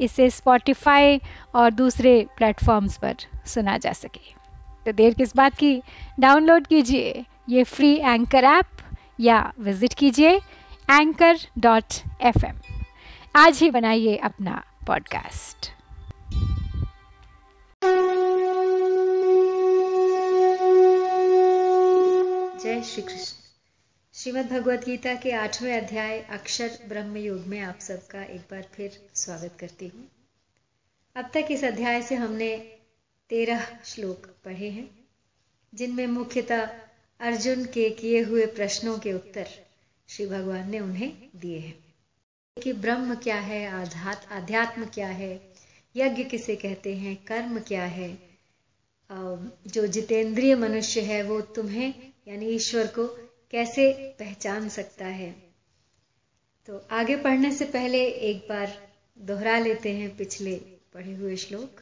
इसे स्पॉटिफाई और दूसरे प्लेटफॉर्म्स पर सुना जा सके। तो देर किस बात की? डाउनलोड कीजिए ये फ्री एंकर ऐप या विज़िट कीजिए एंकर डॉट एफ़ एम आज ही बनाइए अपना पॉडकास्ट जय श्री कृष्ण। श्रीमद् भगवद गीता के आठवें अध्याय अक्षर ब्रह्म योग में आप सबका एक बार फिर स्वागत करती हूँ। अब तक इस अध्याय से हमने तेरह श्लोक पढ़े हैं, जिनमें मुख्यतः अर्जुन के किए हुए प्रश्नों के उत्तर श्री भगवान ने उन्हें दिए हैं। कि ब्रह्म क्या है आध्यात्म आध्यात्म क्या है, यज्ञ किसे कहते हैं, कर्म क्या है जो जितेंद्रिय मनुष्य है वो तुम्हें, यानी ईश्वर को कैसे पहचान सकता है? तो आगे पढ़ने से पहले एक बार दोहरा लेते हैं पिछले पढ़े हुए श्लोक।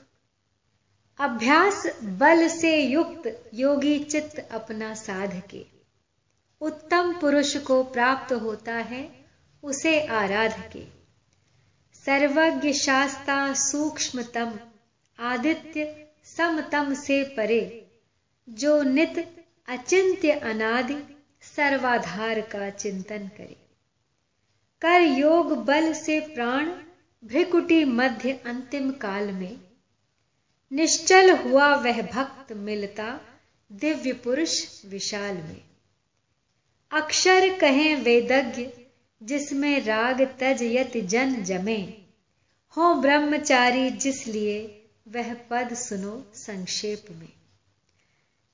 अभ्यास बल से युक्त योगी चित्त अपना साध के उत्तम पुरुष को प्राप्त होता है, उसे आराध के सर्वज्ञ शास्ता सूक्ष्मतम, आदित्य समतम से परे। जो नित अचिंत्य अनादि सर्वाधार का चिंतन करे। कर योग बल से प्राण भ्रिकुटी मध्य अंतिम काल में। निश्चल हुआ वह भक्त मिलता दिव्य पुरुष विशाल में। अक्षर कहें वेदज्ञ, जिसमें राग तज यत जन जमे। हो ब्रह्मचारी जिसलिए वह पद सुनो संक्षेप में।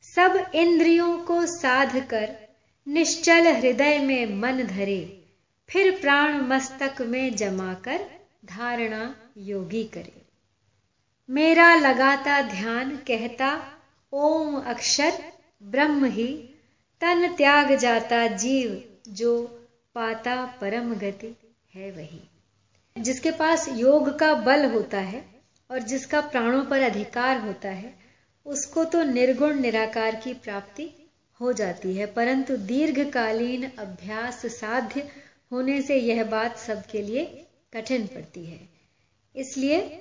सब इंद्रियों को साध कर निश्चल हृदय में मन धरे, फिर प्राण मस्तक में जमा कर धारणा योगी करे। मेरा लगाता ध्यान कहता, ओम अक्षर ब्रह्म ही, तन त्याग जाता जीव जो पाता परम गति है वही। जिसके पास योग का बल होता है और जिसका प्राणों पर अधिकार होता है, उसको तो निर्गुण निराकार की प्राप्ति हो जाती है। परंतु दीर्घकालीन अभ्यास साध्य होने से यह बात सबके लिए कठिन पड़ती है। इसलिए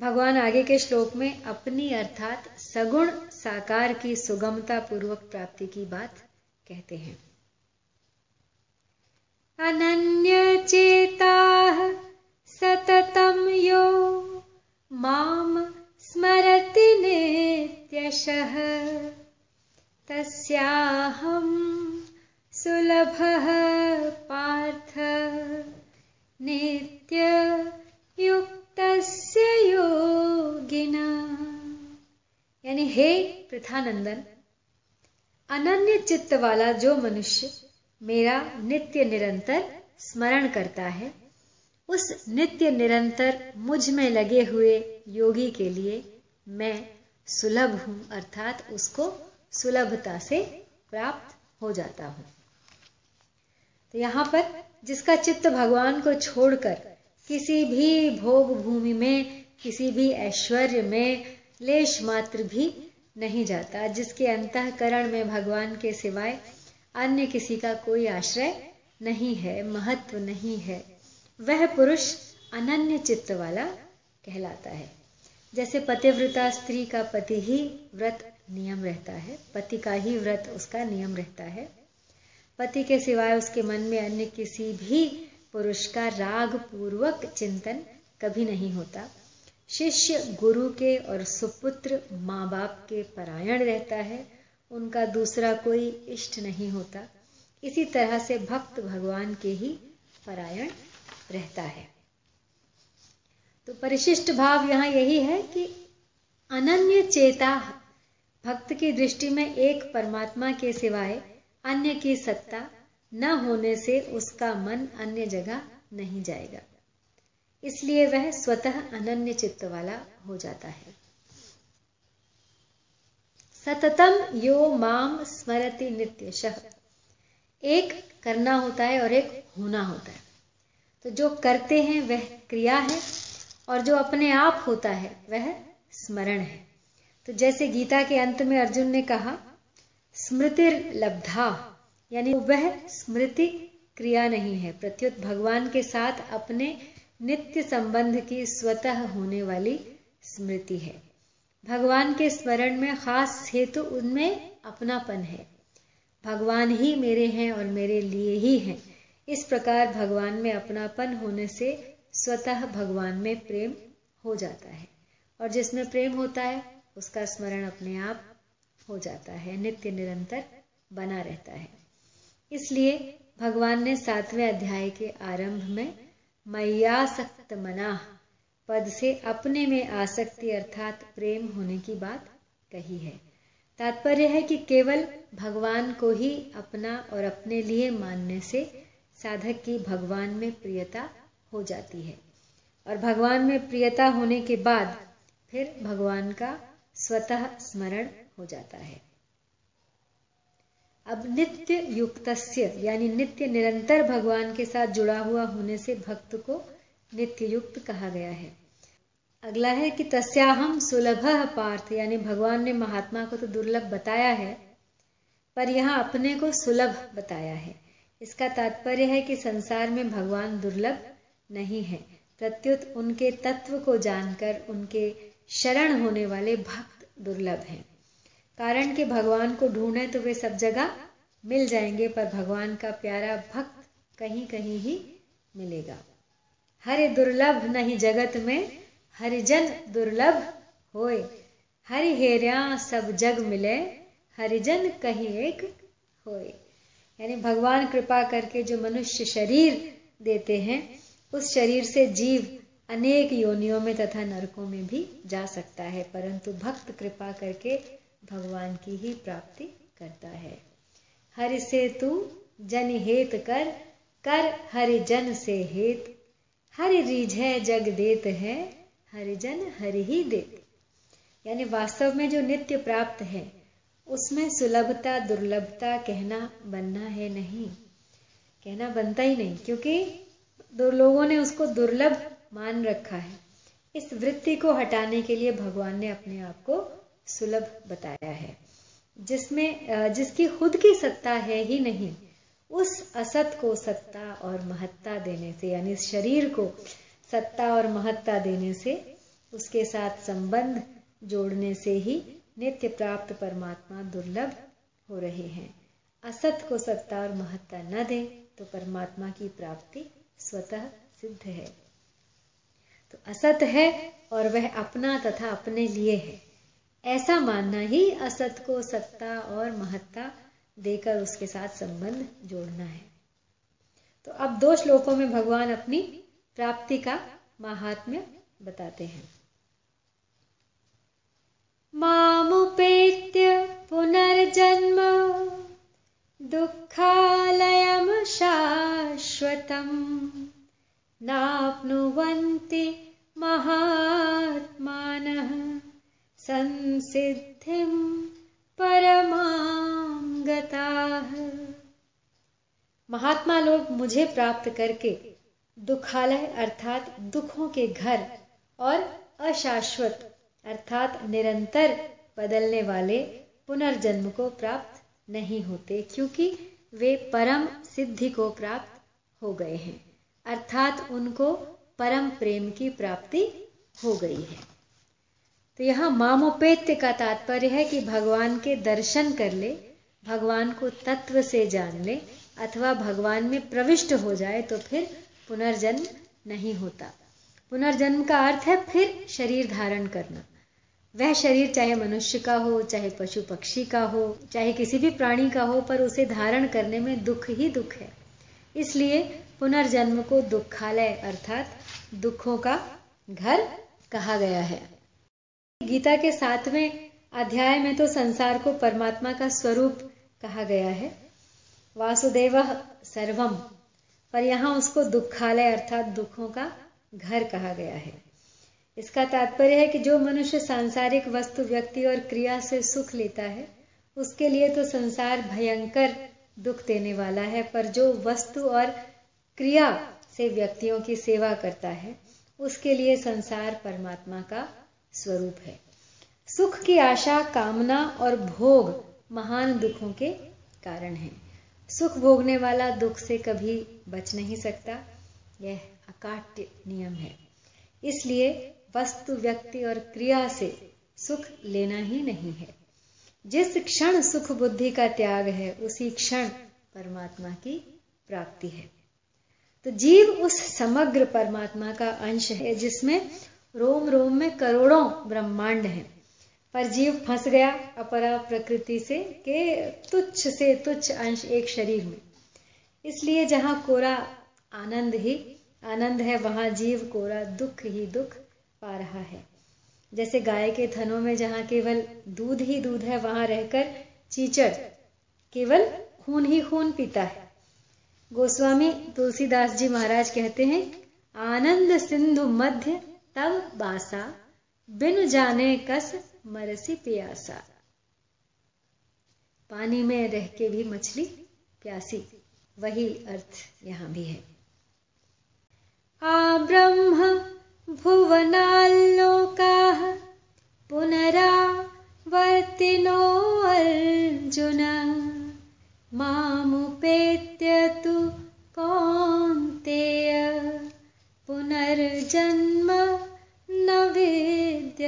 भगवान आगे के श्लोक में अपनी अर्थात सगुण साकार की सुगमता पूर्वक प्राप्ति की बात कहते हैं। अनन्य चेता सततम यो माम स्मरति नित्यशः। तस्याहं सुलभः पार्थ नित्ययुक्तस्य योगिना। यानी हे प्रथानंदन, अनन्य चित्त वाला जो मनुष्य मेरा नित्य निरंतर स्मरण करता है, उस नित्य निरंतर मुझमें लगे हुए योगी के लिए मैं सुलभ हूँ, अर्थात उसको सुलभता से प्राप्त हो जाता हूँ। तो यहाँ पर जिसका चित्त भगवान को छोड़कर किसी भी भोग भूमि में, किसी भी ऐश्वर्य में लेश मात्र भी नहीं जाता, जिसके अंतकरण में भगवान के सिवाय अन्य किसी का कोई आश्रय नहीं है, महत्व नहीं है, वह पुरुष अनन्य चित्त वाला कहलाता है। जैसे पतिव्रता स्त्री का पति ही व्रत नियम रहता है। पति का ही व्रत, उसका नियम रहता है। पति के सिवाय उसके मन में अन्य किसी भी पुरुष का राग पूर्वक चिंतन कभी नहीं होता। शिष्य गुरु के और सुपुत्र माँ बाप के परायण रहता है। उनका दूसरा कोई इष्ट नहीं होता। इसी तरह से भक्त भगवान के ही परायण रहता है। तो परिशिष्ट भाव यहाँ यही है कि अनन्य चेता भक्त की दृष्टि में एक परमात्मा के सिवाय अन्य की सत्ता न होने से उसका मन अन्य जगह नहीं जाएगा। इसलिए वह स्वतः अनन्य चित्त वाला हो जाता है। सततम यो माम स्मरति नित्यशः। एक करना होता है और एक होना होता है। तो जो करते हैं, वह क्रिया है और जो अपने आप होता है, वह स्मरण है। तो जैसे गीता के अंत में अर्जुन ने कहा, स्मृतिर लब्धा, यानी वह स्मृति क्रिया नहीं है, प्रत्युत भगवान के साथ अपने नित्य संबंध की स्वतः होने वाली स्मृति है। भगवान के स्मरण में खास हेतु उनमें अपनापन है। भगवान ही मेरे हैं और मेरे लिए ही हैं। इस प्रकार भगवान में अपनापन होने से स्वतः भगवान में प्रेम हो जाता है। और जिसमें प्रेम होता है उसका स्मरण अपने आप हो जाता है, नित्य निरंतर बना रहता है। इसलिए भगवान ने सातवें अध्याय के आरंभ में मैयासक्त मना पद से अपने में आसक्ति अर्थात प्रेम होने की बात कही है। तात्पर्य है कि केवल भगवान को ही अपना और अपने लिए मानने से साधक की भगवान में प्रियता हो जाती है। और भगवान में प्रियता होने के बाद फिर भगवान का स्वतः स्मरण हो जाता है। अब नित्य युक्तस्य, यानी नित्य निरंतर भगवान के साथ जुड़ा हुआ होने से भक्त को नित्य युक्त कहा गया है। अगला है कि तस्याहम सुलभ पार्थ, यानी भगवान ने महात्मा को तो दुर्लभ बताया है, पर यहाँ अपने को सुलभ बताया है। इसका तात्पर्य है कि संसार में भगवान दुर्लभ नहीं है। प्रत्युत उनके तत्व को जानकर, उनके शरण होने वाले भक्त दुर्लभ हैं। कारण कि भगवान को ढूंढे तो वे सब जगह मिल जाएँगे, पर भगवान का प्यारा भक्त कहीं कहीं ही मिलेगा। हरे दुर्लभ नहीं जगत में, हरिजन दुर्लभ होए। हरि हेरिया सब जग मिले, हरिजन कहीं एक होए। यानी भगवान कृपा करके जो मनुष्य शरीर देते हैं, उस शरीर से जीव अनेक योनियों में तथा नरकों में भी जा सकता है, परंतु भक्त कृपा करके भगवान की ही प्राप्ति करता है। हरि से तू जन हेत कर कर हरिजन से हेत। हरि रिझ जग देत है हरिजन हरि ही देत। यानी वास्तव में जो नित्य प्राप्त है, उसमें सुलभता, दुर्लभता कहना, बनना है नहीं। कहना बनता ही नहीं, क्योंकि दो लोगों ने उसको दुर्लभ मान रखा है। इस वृत्ति को हटाने के लिए भगवान ने अपने आप को सुलभ बताया है। जिसमें जिसकी खुद की सत्ता है ही नहीं, उस असत को सत्ता और महत्ता देने से, यानी शरीर को सत्ता और महत्ता देने से, उसके साथ संबंध जोड़ने से ही नित्य प्राप्त परमात्मा दुर्लभ हो रहे हैं। असत को सत्ता और महत्ता न दे तो परमात्मा की प्राप्ति स्वतः सिद्ध है। तो असत है और वह अपना तथा अपने लिए है। ऐसा मानना ही असत को सत्ता और महत्ता देकर उसके साथ संबंध जोड़ना है। तो अब दो श्लोकों में भगवान अपनी प्राप्ति का महात्म्य बताते हैं। मामुपेत्य पुनर्जन्म दुःखालयं शाश्वतम् नाप्नुवन्ति संसिद्धिं परमां गताः महात्मा लोग मुझे प्राप्त करके दुखालय अर्थात दुखों के घर और अशाश्वत अर्थात निरंतर बदलने वाले पुनर्जन्म को प्राप्त नहीं होते, क्योंकि वे परम सिद्धि को प्राप्त हो गए हैं। अर्थात उनको परम प्रेम की प्राप्ति हो गई है। तो यहाँ मामोपेत्य का तात्पर्य है कि भगवान के दर्शन कर ले, भगवान को तत्व से जान ले, अथवा भगवान में प्रविष्ट हो जाए तो फिर पुनर्जन्म नहीं होता। पुनर्जन्म का अर्थ है फिर शरीर धारण करना। वह शरीर चाहे मनुष्य का हो, चाहे पशु पक्षी का हो, चाहे किसी भी प्राणी का हो, पर उसे धारण करने में दुख ही दुख है। इसलिए पुनर्जन्म को दुखालय अर्थात दुखों का घर कहा गया है। गीता के सातवें अध्याय में तो संसार को परमात्मा का स्वरूप कहा गया है। वासुदेव सर्वम, पर यहाँ उसको दुखालय अर्थात दुखों का घर कहा गया है। इसका तात्पर्य है कि जो मनुष्य सांसारिक वस्तु, व्यक्ति और क्रिया से सुख लेता है, उसके लिए तो संसार भयंकर दुख देने वाला है, पर जो वस्तु और क्रिया से व्यक्तियों की सेवा करता है, उसके लिए संसार परमात्मा का स्वरूप है। सुख की आशा, कामना और भोग महान दुखों के कारण है। सुख भोगने वाला दुख से कभी बच नहीं सकता। यह अकाट्य नियम है। इसलिए वस्तु, व्यक्ति और क्रिया से सुख लेना ही नहीं है। जिस क्षण सुख बुद्धि का त्याग है, उसी क्षण परमात्मा की प्राप्ति है। तो जीव उस समग्र परमात्मा का अंश है जिसमें रोम रोम में करोड़ों ब्रह्मांड हैं। पर जीव फंस गया अपरा प्रकृति से के तुच्छ से तुच्छ अंश एक शरीर में। इसलिए जहाँ कोरा आनंद ही आनंद है, वहाँ जीव कोरा दुख ही दुख पा रहा है। जैसे गाय के थनों में जहाँ केवल दूध ही दूध है, वहाँ रहकर चीचड़ केवल खून ही खून पीता है। गोस्वामी तुलसीदास जी महाराज कहते हैं, आनंद सिंधु मध्य तब बासा, बिन जाने कस मरसी प्यासा। पानी में रह के भी मछली प्यासी, वही अर्थ यहाँ भी है। आ ब्रह्म भुवनालोका पुनरावर्तिनो अर्जुन। मामुपेत्य तु कौन्तेय, पुनर्जन्म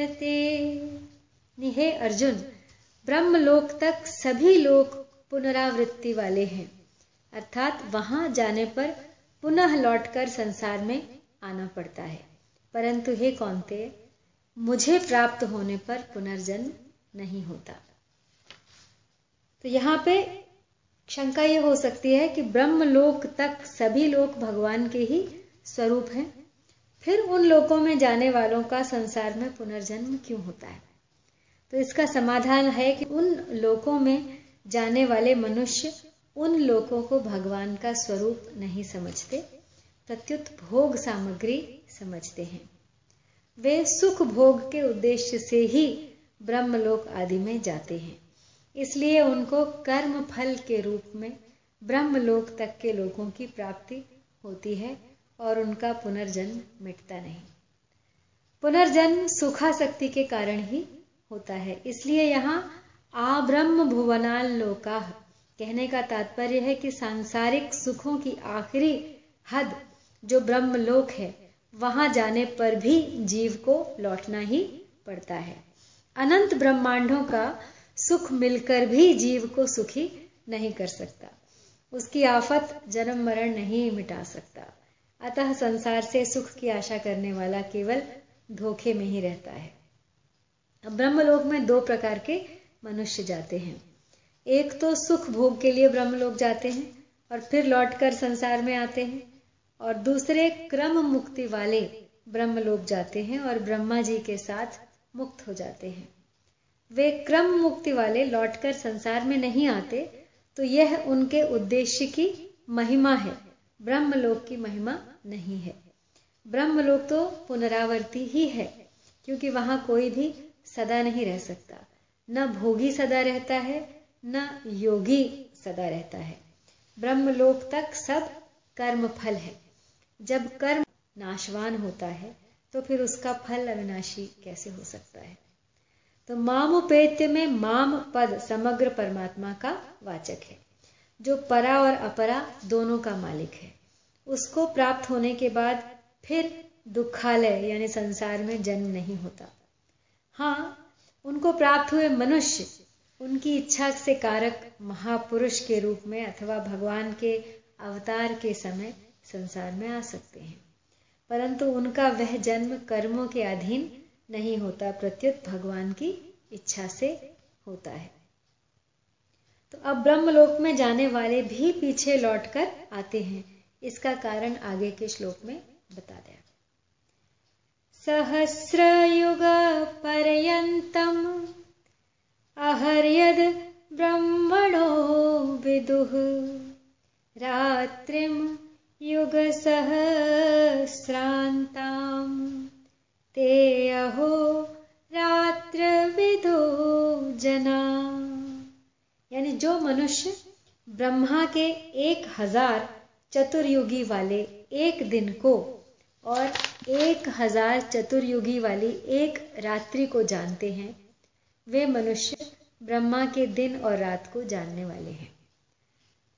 विद्यते हे अर्जुन, ब्रह्मलोक तक सभी लोग पुनरावृत्ति वाले हैं। अर्थात वहाँ जाने पर पुनः लौटकर संसार में आना पड़ता है। परंतु हे कौनते, मुझे प्राप्त होने पर पुनर्जन्म नहीं होता। तो यहाँ पे शंका यह हो सकती है कि ब्रह्मलोक तक सभी लोग भगवान के ही स्वरूप हैं। फिर उन लोकों में जाने वालों का संसार में पुनर्जन्म क्यों होता है? तो इसका समाधान है कि उन लोकों में जाने वाले मनुष्य उन लोकों को भगवान का स्वरूप नहीं समझते, प्रत्युत भोग सामग्री समझते हैं। वे सुख भोग के उद्देश्य से ही ब्रह्मलोक आदि में जाते हैं। इसलिए उनको कर्म फल के रूप में ब्रह्मलोक तक के लोगों की प्राप्ति होती है। और उनका पुनर्जन्म मिटता नहीं। पुनर्जन्म सुखाशक्ति के कारण ही होता है। इसलिए यहाँ आब्रह्म भुवनाल लोका कहने का तात्पर्य है कि सांसारिक सुखों की आखिरी हद जो ब्रह्मलोक है, वहाँ जाने पर भी जीव को लौटना ही पड़ता है। अनंत ब्रह्मांडों का सुख मिलकर भी जीव को सुखी नहीं कर सकता। उसकी आफत जन्म मरण नहीं मिटा सकता। अतः संसार से सुख की आशा करने वाला केवल धोखे में ही रहता है। ब्रह्मलोक में दो प्रकार के मनुष्य जाते हैं। एक तो सुख भोग के लिए ब्रह्मलोक जाते हैं और फिर लौटकर संसार में आते हैं, और दूसरे क्रम मुक्ति वाले ब्रह्मलोक जाते हैं और ब्रह्मा जी के साथ मुक्त हो जाते हैं। वे क्रम मुक्ति वाले लौटकर संसार में नहीं आते तो यह उनके उद्देश्य की महिमा है, ब्रह्मलोक की महिमा नहीं है। ब्रह्मलोक तो पुनरावर्ती ही है, क्योंकि वहाँ कोई भी सदा नहीं रह सकता। न भोगी सदा रहता है, न योगी सदा रहता है। ब्रह्मलोक तक सब कर्म फल है। जब कर्म नाशवान होता है तो फिर उसका फल अविनाशी कैसे हो सकता है? तो मामुपेत्य में माम पद समग्र परमात्मा का वाचक है, जो परा और अपरा दोनों का मालिक है। उसको प्राप्त होने के बाद फिर दुखालय, यानी संसार में जन्म नहीं होता। हाँ उनको प्राप्त हुए मनुष्य, उनकी इच्छा से कारक महापुरुष के रूप में अथवा भगवान के अवतार के समय संसार में आ सकते हैं। परंतु उनका वह जन्म कर्मों के अधीन नहीं होता, प्रत्युत भगवान की इच्छा से होता है। तो अब ब्रह्मलोक में जाने वाले भी पीछे लौटकर आते हैं। इसका कारण आगे के श्लोक में बता दिया सहस्रयुगपर्यन्तम् अहर्यद् ब्रह्मणो विदु विदुः। रात्रिं युगसहस्रान्ताम्। ते अहो रात्रविदो जना। यानी जो मनुष्य ब्रह्मा के एक हज़ार चतुर्युगी वाले एक दिन को और एक हज़ार चतुर्युगी वाली एक रात्रि को जानते हैं। वे मनुष्य ब्रह्मा के दिन और रात को जानने वाले हैं।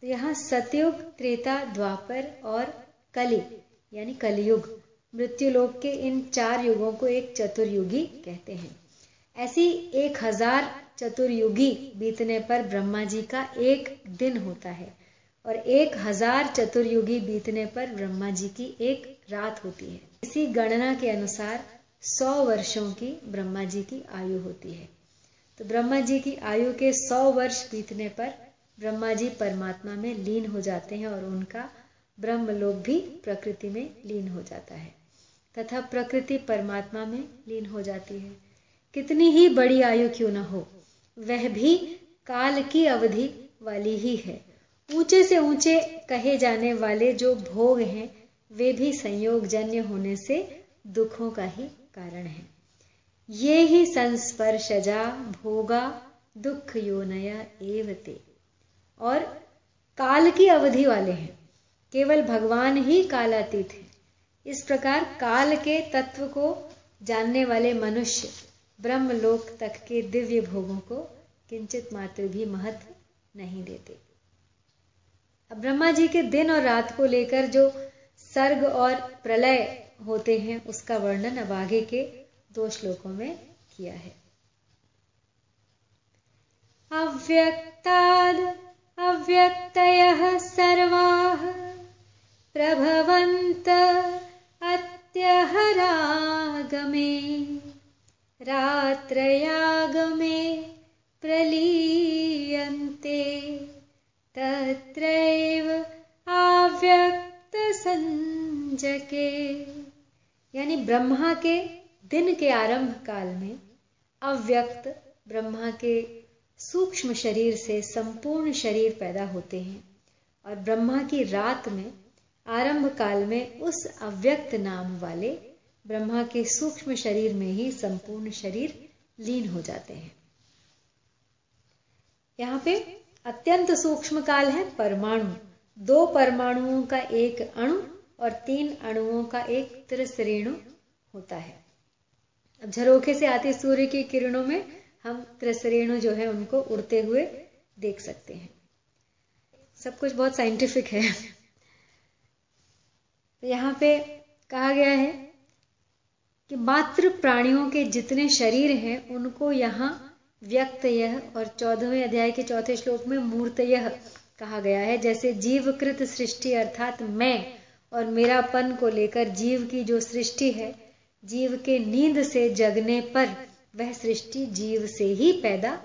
तो यहाँ सतयुग, त्रेता, द्वापर और कली, यानी कलयुग, मृत्युलोक के इन चार युगों को एक चतुर्युगी कहते हैं। ऐसी एक हज़ार चतुर्युगी बीतने पर ब्रह्मा जी का एक दिन होता है। और एक हज़ार चतुर्युगी बीतने पर ब्रह्मा जी की एक रात होती है। इसी गणना के अनुसार सौ वर्षों की ब्रह्मा जी की आयु होती है। तो ब्रह्मा जी की आयु के सौ वर्ष बीतने पर ब्रह्मा जी परमात्मा में लीन हो जाते हैं और उनका ब्रह्मलोक भी प्रकृति में लीन हो जाता है तथा प्रकृति परमात्मा में लीन हो जाती है। कितनी ही बड़ी आयु क्यों न हो, वह भी काल की अवधि वाली ही है। ऊँचे से ऊँचे कहे जाने वाले जो भोग हैं, वे भी संयोग जन्य होने से दुखों का ही कारण है। ये ही संस्पर्शजा भोगा दुख योनया एवते। और काल की अवधि वाले हैं, केवल भगवान ही कालातीत है। इस प्रकार काल के तत्व को जानने वाले मनुष्य ब्रह्मलोक तक के दिव्य भोगों को किंचित मात्र भी महत्व नहीं देते। अब ब्रह्मा जी के दिन और रात को लेकर जो सर्ग और प्रलय होते हैं, उसका वर्णन अब आगे के दो श्लोकों में किया है। अव्यक्ताद अव्यक्तयः सर्वाः प्रभवन्त अत्यहरागमे, रात्रयागमे प्रलीयन्ते। तत्रैव आव्यक्तसञ्जके यानी ब्रह्मा के दिन के आरंभ काल में अव्यक्त ब्रह्मा के सूक्ष्म शरीर से संपूर्ण शरीर पैदा होते हैं और ब्रह्मा की रात में, आरंभ काल में उस अव्यक्त नाम वाले ब्रह्मा के सूक्ष्म शरीर में ही संपूर्ण शरीर लीन हो जाते हैं। यहाँ पे अत्यंत सूक्ष्म काल है परमाणु। दो परमाणुओं का एक अणु और तीन अणुओं का एक त्रिश्रेणु होता है। अब झरोखे से आती सूर्य की किरणों में हम त्रिश्रेणु जो है उनको उड़ते हुए देख सकते हैं। सब कुछ बहुत साइंटिफिक है। यहाँ पे कहा गया है कि मात्र प्राणियों के जितने शरीर हैं, उनको यहाँ व्यक्त यह और चौदहवें अध्याय के चौथे श्लोक में मूर्त यह कहा गया है। जैसे जीवकृत सृष्टि अर्थात मैं और मेरापन को लेकर जीव की जो सृष्टि है, जीव के नींद से जगने पर वह सृष्टि जीव से ही पैदा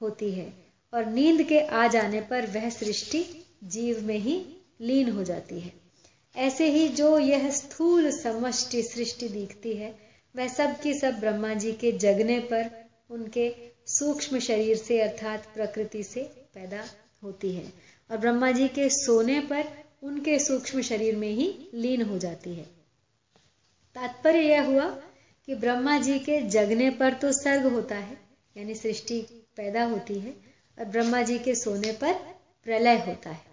होती है और नींद के आ जाने पर वह सृष्टि जीव में ही लीन हो जाती है। ऐसे ही जो यह स्थूल समष्टि सृष्टि दिखती है, वह सब की सब ब्रह्मा जी के जगने पर उनके सूक्ष्म शरीर से अर्थात प्रकृति से पैदा होती है और ब्रह्मा जी के सोने पर उनके सूक्ष्म शरीर में ही लीन हो जाती है। तात्पर्य यह हुआ कि ब्रह्मा जी के जगने पर तो सर्ग होता है, यानी सृष्टि पैदा होती है और ब्रह्मा जी के सोने पर प्रलय होता है।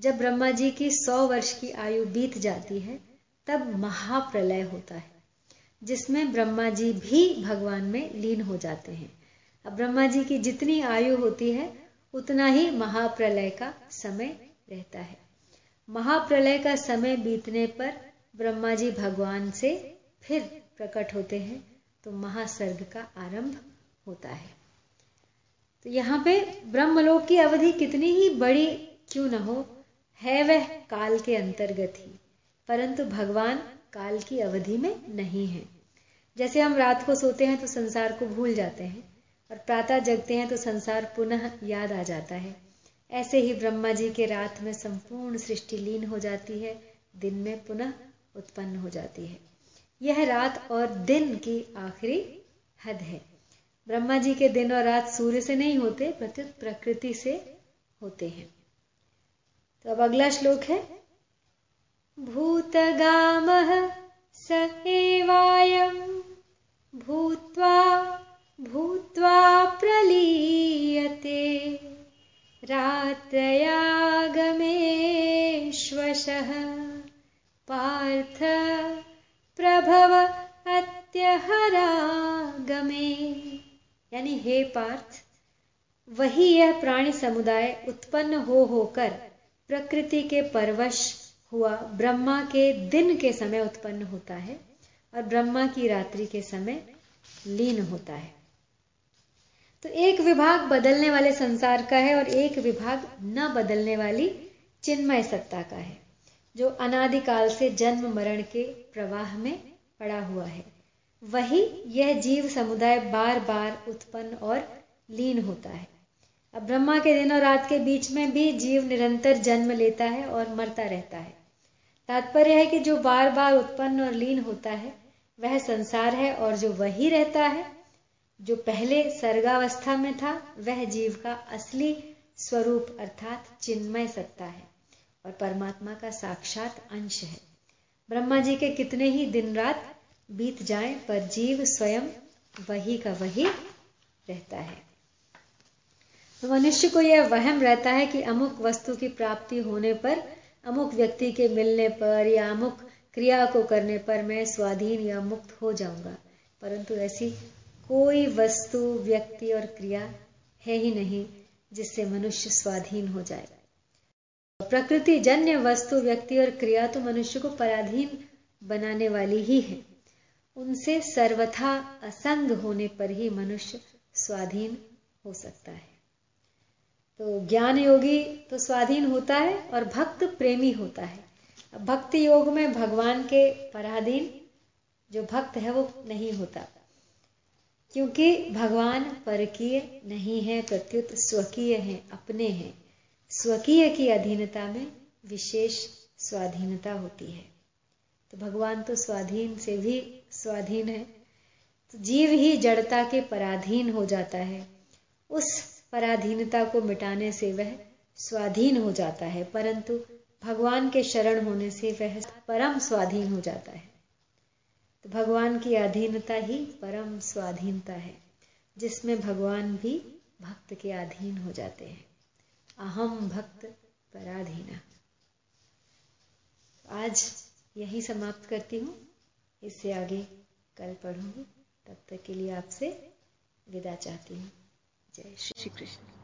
जब ब्रह्मा जी की सौ वर्ष की आयु बीत जाती है, तब महाप्रलय होता है, जिसमें ब्रह्मा जी भी भगवान में लीन हो जाते हैं। अब ब्रह्मा जी की जितनी आयु होती है, उतना ही महाप्रलय का समय रहता है। महाप्रलय का समय बीतने पर ब्रह्मा जी भगवान से फिर प्रकट होते हैं तो महासर्ग का आरंभ होता है। तो यहाँ पे ब्रह्मलोक की अवधि कितनी ही बड़ी क्यों न हो, है वह काल के अंतर्गत ही, परंतु भगवान काल की अवधि में नहीं है। जैसे हम रात को सोते हैं तो संसार को भूल जाते हैं और प्रातः जगते हैं तो संसार पुनः याद आ जाता है। ऐसे ही ब्रह्मा जी के रात में संपूर्ण सृष्टि लीन हो जाती है, दिन में पुनः उत्पन्न हो जाती है। यह रात और दिन की आखिरी हद है। ब्रह्मा जी के दिन और रात सूर्य से नहीं होते प्रत्युत प्रकृति से होते हैं। तो अब अगला श्लोक है। भूतगामः स पार्थ, वही यह प्राणी समुदाय उत्पन्न हो होकर प्रकृति के परवश हुआ, ब्रह्मा के दिन के समय उत्पन्न होता है और ब्रह्मा की रात्रि के समय लीन होता है। तो एक विभाग बदलने वाले संसार का है और एक विभाग न बदलने वाली चिन्मय सत्ता का है, जो अनादिकाल से जन्म मरण के प्रवाह में पड़ा हुआ है। वही यह जीव समुदाय बार बार उत्पन्न और लीन होता है। अब ब्रह्मा के दिन और रात के बीच में भी जीव निरंतर जन्म लेता है और मरता रहता है। तात्पर्य है कि जो बार बार उत्पन्न और लीन होता है, वह संसार है और जो वही रहता है, जो पहले सर्गावस्था में था, वह जीव का असली स्वरूप अर्थात चिन्मय सत्ता है और परमात्मा का साक्षात अंश है। ब्रह्मा जी के कितने ही दिन रात बीत जाए, पर जीव स्वयं वही का वही रहता है। तो मनुष्य को यह वहम रहता है कि अमुक वस्तु की प्राप्ति होने पर, अमुक व्यक्ति के मिलने पर या अमुक क्रिया को करने पर मैं स्वाधीन या मुक्त हो जाऊँगा। परंतु ऐसी कोई वस्तु, व्यक्ति और क्रिया है ही नहीं जिससे मनुष्य स्वाधीन हो जाए। प्रकृति जन्य वस्तु, व्यक्ति और क्रिया तो मनुष्य को पराधीन बनाने वाली ही है। उनसे सर्वथा असंग होने पर ही मनुष्य स्वाधीन हो सकता है। तो ज्ञान योगी तो स्वाधीन होता है और भक्त प्रेमी होता है। भक्ति योग में भगवान के पराधीन जो भक्त है वो नहीं होता। क्योंकि भगवान परकीय नहीं है, प्रत्युत स्वकीय है, अपने हैं। स्वकीय की अधीनता में विशेष स्वाधीनता होती है। तो भगवान तो स्वाधीन से भी स्वाधीन है। तो जीव ही जड़ता के पराधीन हो जाता है। उस पराधीनता को मिटाने से वह स्वाधीन हो जाता है, परंतु भगवान के शरण होने से वह परम स्वाधीन हो जाता है। तो भगवान की अधीनता ही परम स्वाधीनता है, जिसमें भगवान भी भक्त के अधीन हो जाते हैं। अहम भक्त पराधीना। आज यही समाप्त करती हूँ। इससे आगे कल पढ़ूँगी। तब तक के लिए आपसे विदा चाहती हूँ। जय श्री कृष्ण।